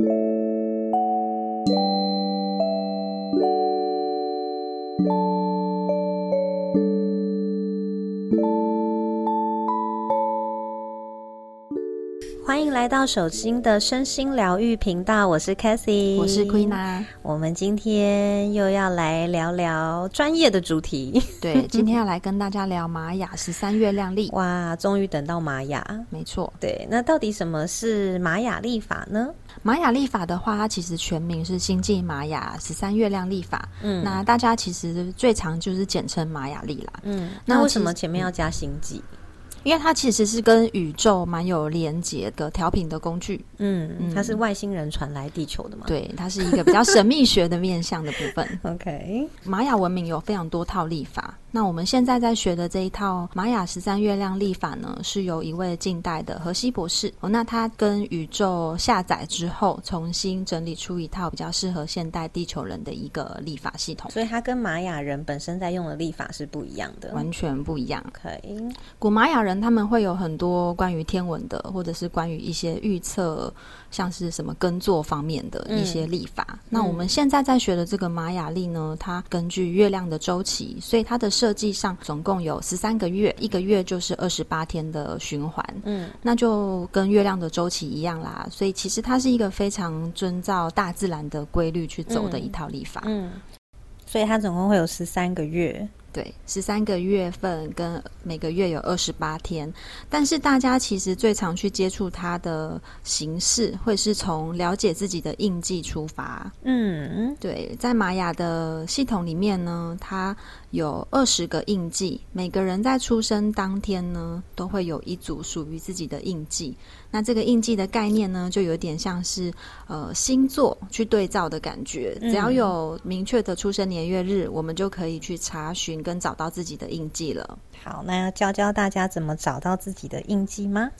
欢迎来到手心的身心疗愈频道，我是 Cathy，我是 Queen 啊。我们今天又要来聊聊专业的主题，对，今天要来跟大家聊玛雅十三月亮历。哇，终于等到玛雅，没错。对，那到底什么是玛雅历法呢？玛雅历法的话，它其实全名是星际玛雅十三月亮历法。嗯，那大家其实最常就是简称玛雅历啦。嗯，那为什么前面要加星际？因为它其实是跟宇宙蛮有连接的调频的工具，嗯，它是外星人传来地球的嘛？对，它是一个比较神秘学的面向的部分。OK，玛雅文明有非常多套历法。那我们现在在学的这一套玛雅十三月亮历法呢，是由一位近代的荷西博士哦，那他跟宇宙下载之后，重新整理出一套比较适合现代地球人的一个历法系统。所以它跟玛雅人本身在用的历法是不一样的，完全不一样。可以，古玛雅人他们会有很多关于天文的，或者是关于一些预测。像是什么耕作方面的一些历法，那我们现在在学的这个玛雅历呢，它根据月亮的周期，所以它的设计上总共有十三个月，一个月就是二十八天的循环，嗯，那就跟月亮的周期一样啦，所以其实它是一个非常遵照大自然的规律去走的一套历法，嗯，所以它总共会有十三个月。对，十三个月份跟每个月有二十八天，但是大家其实最常去接触它的形式，会是从了解自己的印记出发。嗯，对，在玛雅的系统里面呢，它。有二十个印记，每个人在出生当天呢，都会有一组属于自己的印记。那这个印记的概念呢，就有点像是呃星座去对照的感觉。只要有明确的出生年月日，我们就可以去查询跟找到自己的印记了。好，那要教教大家怎么找到自己的印记吗？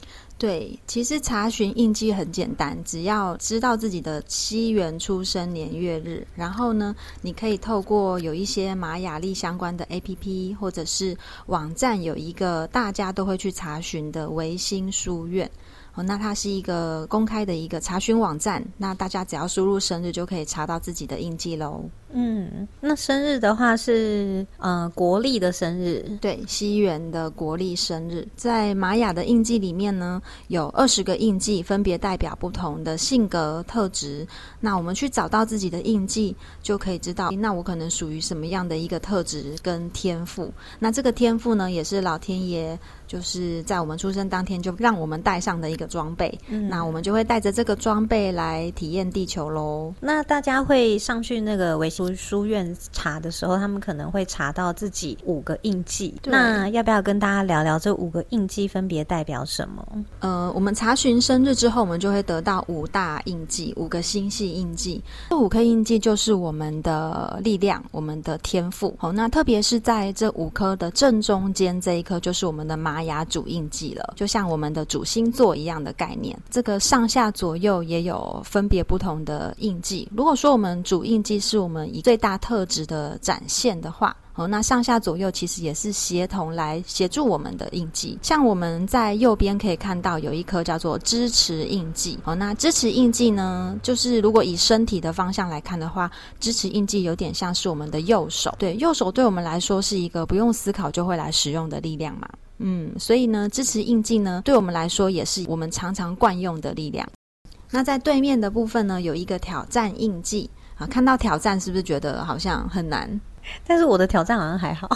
对，其实查询印记很简单，只要知道自己的西元出生年月日，然后呢，你可以透过有一些玛雅历相关的 A P P 或者是网站，有一个大家都会去查询的维新书院。哦，那它是一个公开的一个查询网站，那大家只要输入生日就可以查到自己的印记喽。嗯，那生日的话是呃国历的生日，对，西元的国历生日，在玛雅的印记里面呢，有二十个印记，分别代表不同的性格特质。那我们去找到自己的印记，就可以知道，那我可能属于什么样的一个特质跟天赋。那这个天赋呢，也是老天爷就是在我们出生当天就让我们带上的一个装备。嗯，那我们就会带着这个装备来体验地球喽。那大家会上去那个维。书书院查的时候，他们可能会查到自己五个印记。那要不要跟大家聊聊这五个印记分别代表什么？呃，我们查询生日之后，我们就会得到五大印记，五个星系印记。这五颗印记就是我们的力量，我们的天赋。好，那特别是在这五颗的正中间这一颗，就是我们的玛雅主印记了，就像我们的主星座一样的概念。这个上下左右也有分别不同的印记。如果说我们主印记是我们以最大特质的展现的话，哦，那上下左右其实也是协同来协助我们的印记。像我们在右边可以看到有一颗叫做支持印记。哦，那支持印记呢，就是如果以身体的方向来看的话，支持印记有点像是我们的右手。对，右手对我们来说是一个不用思考就会来使用的力量嘛。嗯，所以呢，支持印记呢，对我们来说也是我们常常惯用的力量。那在对面的部分呢，有一个挑战印记。啊，看到挑战是不是觉得好像很难？但是我的挑战好像还好，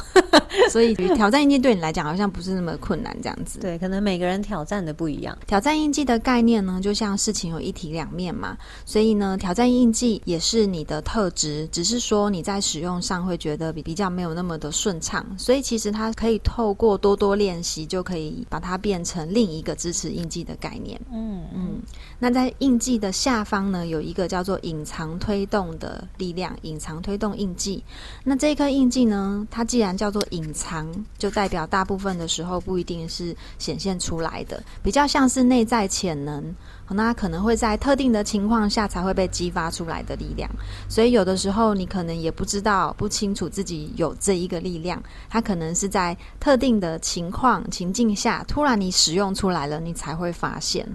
所以挑战印记对你来讲好像不是那么困难，这样子。对，可能每个人挑战的不一样。挑战印记的概念呢，就像事情有一体两面嘛，所以呢，挑战印记也是你的特质，只是说你在使用上会觉得比比较没有那么的顺畅，所以其实它可以透过多多练习，就可以把它变成另一个支持印记的概念。嗯嗯。那在印记的下方呢，有一个叫做隐藏推动的力量，隐藏推动印记。那这一颗印记呢，它既然叫做隐藏，就代表大部分的时候不一定是显现出来的，比较像是内在潜能。那可能会在特定的情况下才会被激发出来的力量。所以有的时候你可能也不知道、不清楚自己有这一个力量，它可能是在特定的情况情境下突然你使用出来了，你才会发现。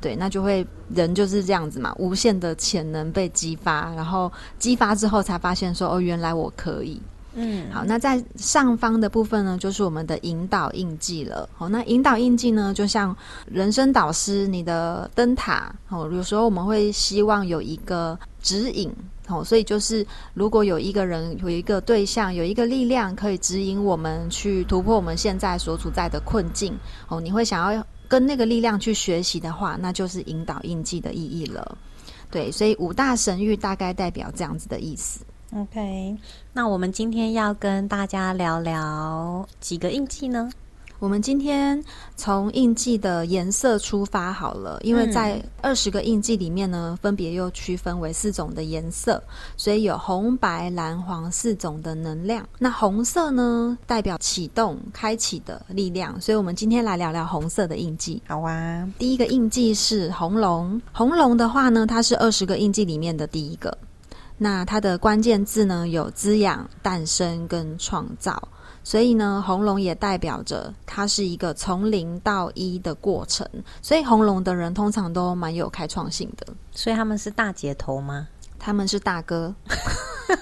对，那就会人就是这样子嘛，无限的潜能被激发，然后激发之后才发现说，哦，原来我可以。嗯，好，那在上方的部分呢，就是我们的引导印记了。好，那引导印记呢，就像人生导师，你的灯塔。哦，有时候我们会希望有一个指引。哦，所以就是如果有一个人、有一个对象、有一个力量可以指引我们去突破我们现在所处在的困境，哦，你会想要跟那个力量去学习的话，那就是引导印记的意义了。对，所以五大神域大概代表这样子的意思。OK，那我们今天要跟大家聊聊几个印记呢？我们今天从印记的颜色出发好了，因为在二十个印记里面呢，分别又区分为四种的颜色，所以有红、白、蓝、黄四种的能量。那红色呢，代表启动、开启的力量，所以我们今天来聊聊红色的印记。好啊，第一个印记是红龙，红龙的话呢，它是二十个印记里面的第一个。那它的关键字呢有滋养、诞生跟创造，所以呢，红龙也代表着它是一个从零到一的过程。所以红龙的人通常都蛮有开创性的，所以他们是大姐头吗？他们是大哥。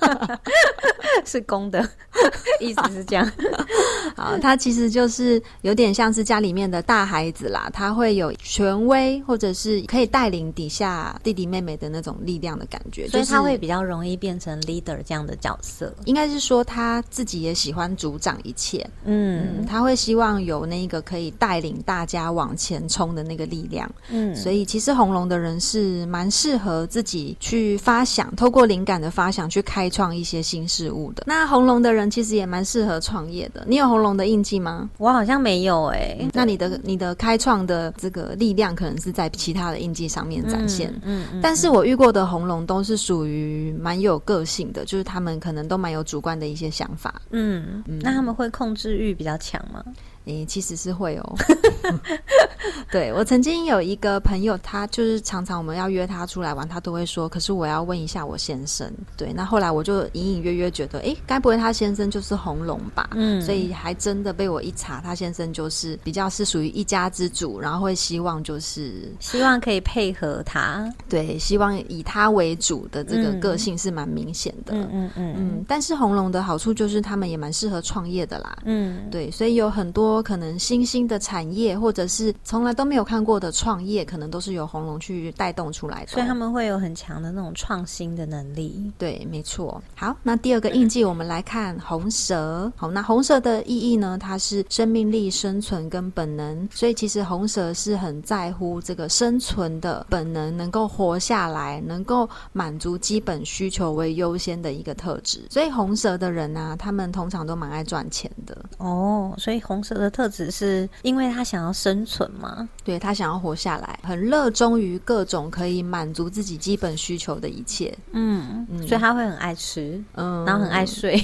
是公的，意思是这样。好，他其实就是有点像是家里面的大孩子啦，他会有权威，或者是可以带领底下弟弟妹妹的那种力量的感觉，所以他会比较容易变成 leader 这样的角色。应该是说他自己也喜欢主掌一切，嗯，他会希望有那个可以带领大家往前冲的那个力量。嗯，所以其实红龙的人是蛮适合自己去发想，透过灵感的发想去开创一些新事物的。那红龙的人其实也蛮适合创业的。你有红龙的印记吗？我好像没有哎。那你的你的开创的这个力量可能是在其他的印记上面展现。嗯嗯。但是我遇过的红龙都是属于蛮有个性的，就是他们可能都蛮有主观的一些想法。嗯嗯。那他们会控制欲比较强吗？诶，其实是会哦。对我曾经有一个朋友，他就是常常我们要约他出来玩，他都会说：“可是我要问一下我先生。”对，那后来我就隐隐约约觉得，哎，该不会他先生就是红龙吧？嗯，所以还真的被我一查，他先生就是比较是属于一家之主，然后会希望就是希望可以配合他，对，希望以他为主的这个个性是蛮明显的。嗯嗯嗯嗯。但是红龙的好处就是他们也蛮适合创业的啦。嗯，对，所以有很多。可能新兴的产业，或者是从来都没有看过的创业，可能都是由红龙去带动出来的，所以他们会有很强的那种创新的能力。对，没错。好，那第二个印记，我们来看红蛇。好，那红蛇的意义呢？它是生命力、生存跟本能，所以其实红蛇是很在乎这个生存的本能，能够活下来，能够满足基本需求为优先的一个特质。所以红蛇的人呢，他们通常都蛮爱赚钱的。哦，所以红蛇的。的特质是因为他想要生存吗？对他想要活下来，很热衷于各种可以满足自己基本需求的一切。嗯，所以他会很爱吃，嗯，然后很爱睡。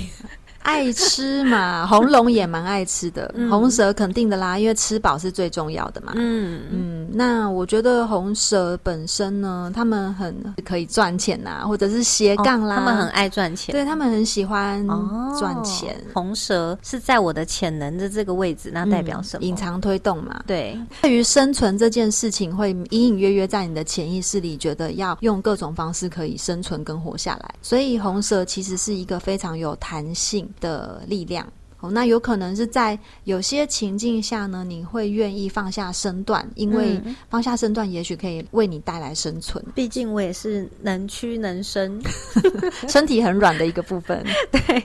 爱吃嘛，红龙也蛮爱吃的，红蛇肯定的啦，因为吃饱是最重要的嘛。嗯嗯，那我觉得红蛇本身呢，他们很可以赚钱呐，或者是斜杠啦，他们很爱赚钱，对他们很喜欢赚钱。红蛇是在我的潜能的这个位置，那代表什么？隐藏推动嘛。对，对于生存这件事情，会隐隐约约在你的潜意识里，觉得要用各种方式可以生存跟活下来。所以红蛇其实是一个非常有弹性。的力量。哦，那有可能是在有些情境下呢，你会愿意放下身段，因为放下身段也许可以为你带来生存。毕竟我也是能屈能伸，身体很软的一个部分。对，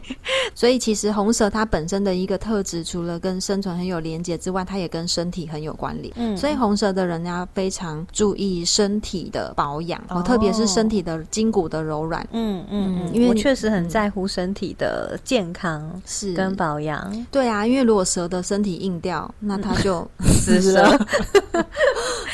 所以其实红蛇它本身的一个特质，除了跟生存很有连结之外，它也跟身体很有关联。嗯，所以红蛇的人要非常注意身体的保养，哦，特别是身体的筋骨的柔软。嗯嗯嗯，因为我确实很在乎身体的健康是跟保养。对啊，因为如果蛇的身体硬掉，那它就 死蛇。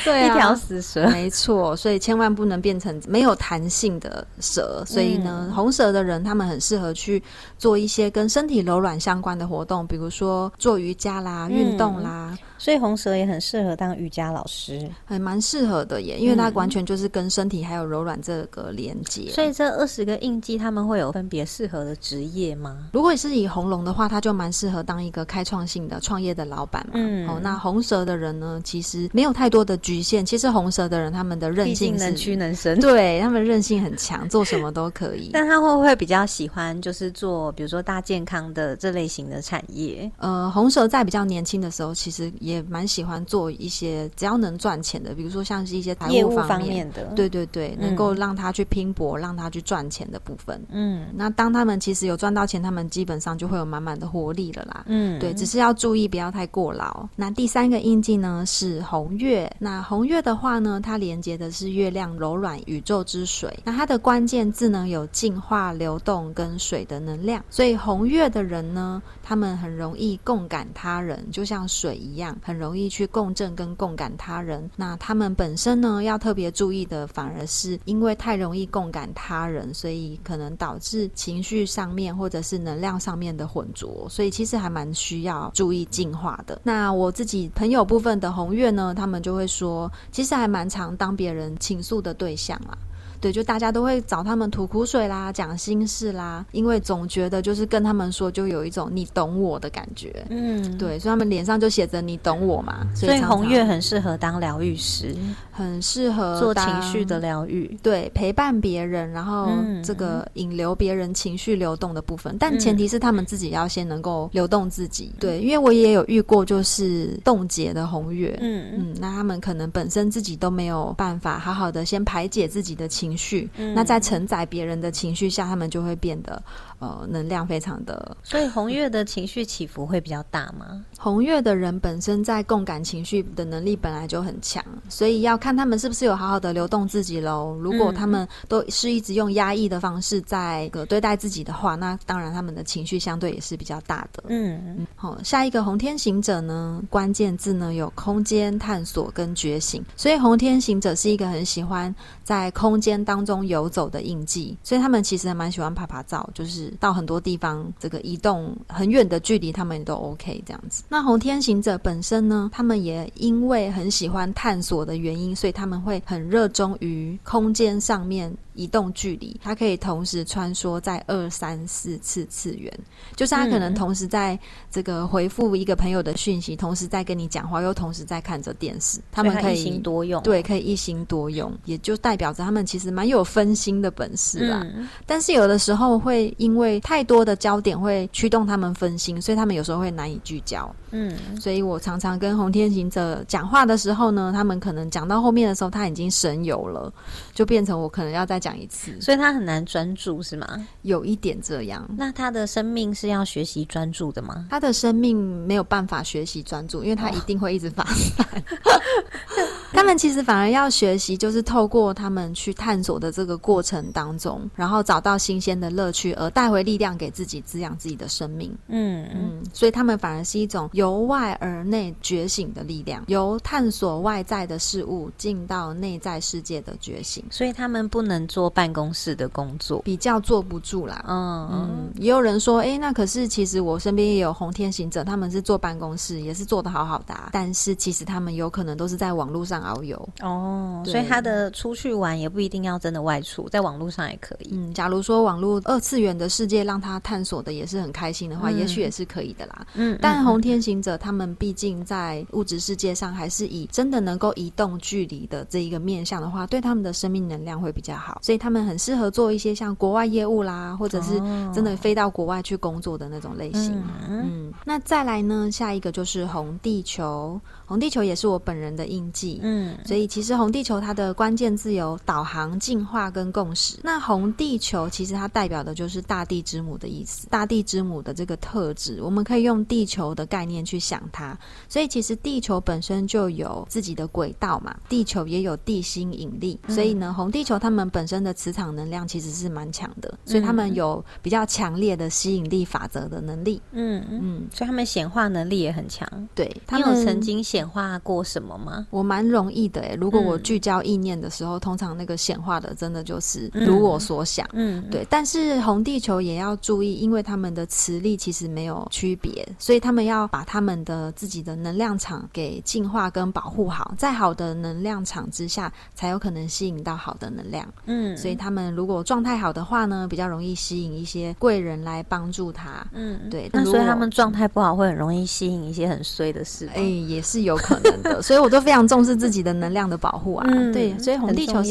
对啊，一条死蛇，没错。所以千万不能变成没有弹性的蛇。所以呢，红蛇的人他们很适合去做一些跟身体柔软相关的活动，比如说做瑜伽啦、运动啦。所以红蛇也很适合当瑜伽老师，还蛮适合的耶，因为它完全就是跟身体还有柔软这个连接。所以这二十个印记，他们会有分别适合的职业吗？如果是以红龙的话，他就蛮适合当一个开创性的创业的老板嘛。嗯，哦，那红蛇的人呢，其实没有太多的局限。其实红蛇的人他们的韧性能屈能伸，对他们韧性很强，做什么都可以。但他会不会比较喜欢就是做比如说大健康的这类型的产业？呃，红蛇在比较年轻的时候，其实也蛮喜欢做一些只要能赚钱的，比如说像是一些财务方面的，对对对，能够让他去拼搏，让他去赚钱的部分。嗯，那当他们其实有赚到钱，他们基本上就会有满满的活力了啦。嗯，对，只是要注意不要太过劳。那第三个印记呢是红月，那红月的话呢，它连接的是月亮柔软宇宙之水，那它的关键字呢有净化、流动跟水的能量，所以红月的人呢，他们很容易共感他人，就像水一样，很容易去共振跟共感他人。那他们本身呢，要特别注意的，反而是因为太容易共感他人，所以可能导致情绪上面或者是能量上面的混浊，所以其实还蛮需要注意净化的。那我自己朋友部分的红月呢，他们就会说，其实还蛮常当别人倾诉的对象啊。对，就大家都会找他们吐苦水啦，讲心事啦，因为总觉得就是跟他们说，就有一种你懂我的感觉。嗯，对，所以他们脸上就写着你懂我嘛。所以红月很适合当疗愈师，很适合做情绪的疗愈。对，陪伴别人，然后这个引流别人情绪流动的部分，但前提是他们自己要先能够流动自己。对，因为我也有遇过就是冻结的红月，嗯嗯，那他们可能本身自己都没有办法好好的先排解自己的情。情绪，那在承载别人的情绪下，他们就会变得呃能量非常的。所以红月的情绪起伏会比较大吗？红月的人本身在共感情绪的能力本来就很强，所以要看他们是不是有好好的流动自己喽。如果他们都是一直用压抑的方式在对待自己的话，那当然他们的情绪相对也是比较大的。嗯，好，下一个红天行者呢，关键字呢有空间探索跟觉醒，所以红天行者是一个很喜欢在空间。当中游走的印记，所以他们其实还蛮喜欢爬爬照，就是到很多地方这个移动很远的距离，他们都 OK 这样子。那红天行者本身呢，他们也因为很喜欢探索的原因，所以他们会很热衷于空间上面。移动距离，它可以同时穿梭在二三四次次元，就是他可能同时在这个回复一个朋友的讯息，同时在跟你讲话，又同时在看着电视。他们可以一心多用，对，可以一心多用，也就代表着他们其实蛮有分心的本事啦。但是有的时候会因为太多的焦点会驱动他们分心，所以他们有时候会难以聚焦。嗯，所以我常常跟红天行者讲话的时候呢，他们可能讲到后面的时候，他已经神游了，就变成我可能要再讲一次，所以他很难专注，是吗？有一点这样。那他的生命是要学习专注的吗？他的生命没有办法学习专注，因为他一定会一直发散。他们其实反而要学习，就是透过他们去探索的这个过程当中，然后找到新鲜的乐趣，而带回力量给自己，滋养自己的生命。嗯嗯，所以他们反而是一种由外而内觉醒的力量，由探索外在的事物进到内在世界的觉醒。所以他们不能做办公室的工作，比较坐不住啦。嗯嗯，也有人说，哎，那可是其实我身边也有红天行者，他们是坐办公室，也是做的好好的，但是其实他们有可能都是在网络上。遨游哦，所以他的出去玩也不一定要真的外出，在网络上也可以。嗯，假如说网络二次元的世界让他探索的也是很开心的话，也许也是可以的啦。嗯，但红天行者他们毕竟在物质世界上还是以真的能够移动距离的这一个面向的话，对他们的生命能量会比较好，所以他们很适合做一些像国外业务啦，或者是真的飞到国外去工作的那种类型。嗯，那再来呢，下一个就是红地球。红地球也是我本人的印记，嗯，所以其实红地球它的关键字有导航、进化跟共识。那红地球其实它代表的就是大地之母的意思，大地之母的这个特质，我们可以用地球的概念去想它。所以其实地球本身就有自己的轨道嘛，地球也有地心引力，所以呢，红地球它们本身的磁场能量其实是蛮强的，所以它们有比较强烈的吸引力法则的能力。嗯嗯，所以它们显化能力也很强。对，你有曾经显。化过什么吗？我蛮容容易的诶。如果我聚焦意念的时候，通常那个显化的真的就是如我所想。嗯，对。但是红地球也要注意，因为他们的磁力其实没有区别，所以他们要把他们的自己的能量场给净化跟保护好，在好的能量场之下，才有可能吸引到好的能量。嗯，所以他们如果状态好的话呢，比较容易吸引一些贵人来帮助他。嗯，对。那所以他们状态不好，会很容易吸引一些很衰的事。哎，也是有可能的。所以我都非常重视自己的能量的保护啊。对，所以红地球是，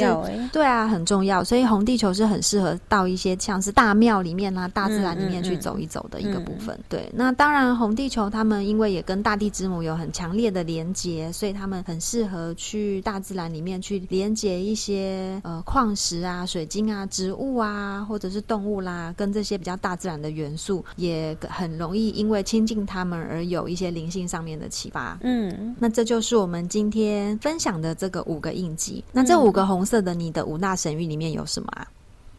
对啊，很重要。所以红地球是很适合到一些像是大庙里面啊、大自然里面去走一走的一个部分。对，那当然红地球他们因为也跟大地之母有很强烈的连接，所以他们很适合去大自然里面去连接一些呃矿石啊、水晶啊、植物啊，或者是动物啦，跟这些比较大自然的元素，也很容易因为亲近他们而有一些灵性上面的启发。嗯，那这就是我们今天分享的这个五个印记。那这五个红色的，你的五大神域里面有什么啊？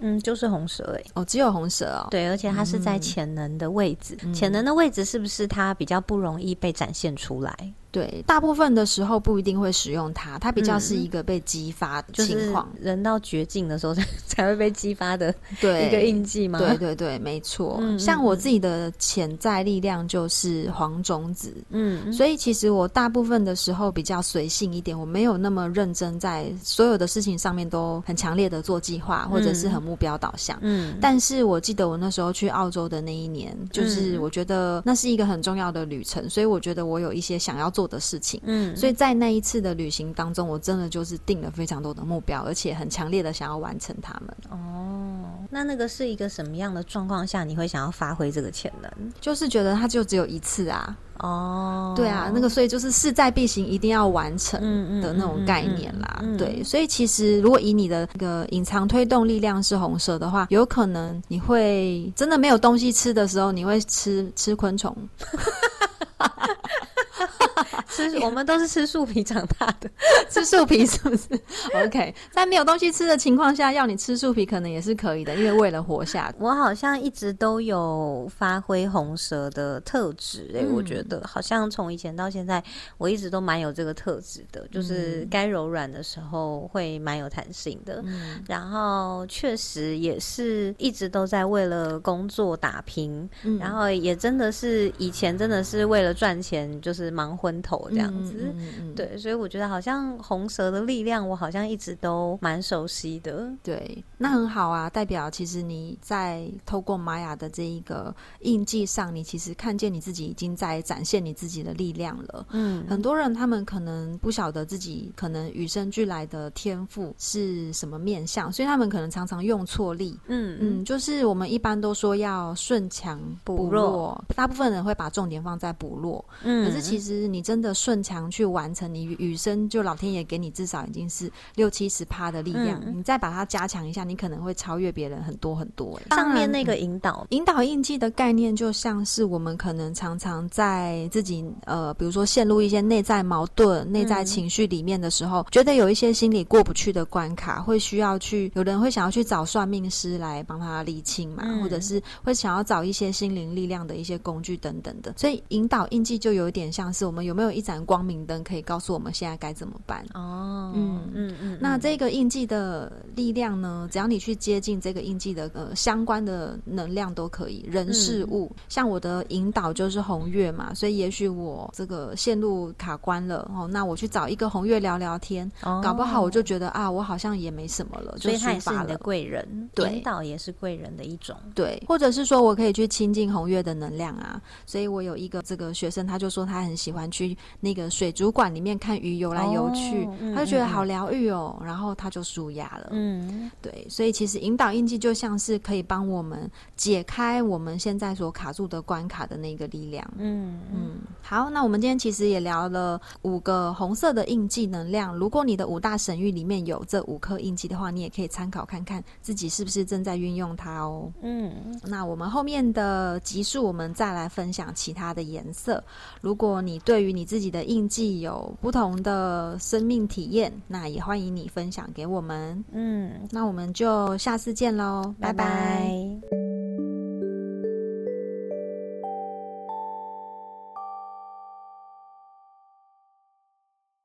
嗯，就是红蛇哎，哦，只有红蛇哦。对，而且它是在潜能的位置，潜能的位置是不是它比较不容易被展现出来？对，大部分的时候不一定会使用它，它比较是一个被激发的情况，人到绝境的时候才 才会被激发的一个印记吗？对对对，没错。像我自己的潜在力量就是黄种子，嗯，所以其实我大部分的时候比较随性一点，我没有那么认真，在所有的事情上面都很强烈的做计划，或者是很目标导向。嗯，但是我记得我那时候去澳洲的那一年，就是我觉得那是一个很重要的旅程，所以我觉得我有一些想要做。做的事情，嗯，所以在那一次的旅行当中，我真的就是定了非常多的目标，而且很强烈的想要完成他们。哦，那那个是一个什么样的状况下，你会想要发挥这个潜能？就是觉得它就只有一次啊。哦，对啊，那个所以就是势在必行，一定要完成的那种概念啦。对，所以其实如果以你的那个隐藏推动力量是红色的话，有可能你会真的没有东西吃的时候，你会吃吃昆虫。吃 我们都是吃树皮长大的，吃树皮是不是？OK，在没有东西吃的情况下，要你吃树皮可能也是可以的，因为为了活下。我好像一直都有发挥红蛇的特质，哎，我觉得好像从以前到现在，我一直都蛮有这个特质的，就是该柔软的时候会蛮有弹性的。然后确实也是一直都在为了工作打拼，然后也真的是以前真的是为了赚钱，就是忙昏头。这样子，对，所以我觉得好像红蛇的力量，我好像一直都蛮熟悉的。对，那很好啊，代表其实你在透过玛雅的这一个印记上，你其实看见你自己已经在展现你自己的力量了。嗯，很多人他们可能不晓得自己可能与生俱来的天赋是什么面相，所以他们可能常常用错力。嗯嗯，就是我们一般都说要顺强补弱，大部分人会把重点放在补弱。嗯，可是其实你真的。顺强去完成你与生，就老天爷给你至少已经是六七十趴的力量，你再把它加强一下，你可能会超越别人很多很多。哎，上面那个引导。引导印记的概念，就像是我们可能常常在自己呃，比如说陷入一些内在矛盾、内在情绪里面的时候，觉得有一些心里过不去的关卡，会需要去有人会想要去找算命师来帮他理清嘛，或者是会想要找一些心灵力量的一些工具等等的。所以引导印记就有一点像是我们有没有一。一盏光明灯可以告诉我们现在该怎么办哦，嗯嗯嗯。那这个印记的力量呢？只要你去接近这个印记的呃相关的能量都可以，人事物。像我的引导就是红月嘛，所以也许我这个线路卡关了哦，那我去找一个红月聊聊天，搞不好我就觉得啊，我好像也没什么了，所以他也是你的贵人，引导也是贵人的一种，对。或者是说我可以去亲近红月的能量啊，所以我有一个这个学生，他就说他很喜欢去。那个水族馆里面看鱼游来游去，他就觉得好疗愈哦，然后他就舒压了。嗯，对，所以其实引导印记就像是可以帮我们解开我们现在所卡住的关卡的那个力量。嗯嗯，好，那我们今天其实也聊了五个红色的印记能量。如果你的五大神域里面有这五颗印记的话，你也可以参考看看自己是不是正在运用它哦。嗯，那我们后面的集数我们再来分享其他的颜色。如果你对于你自己的印记有不同的生命体验，那也欢迎你分享给我们。嗯，那我们就下次见喽，拜拜。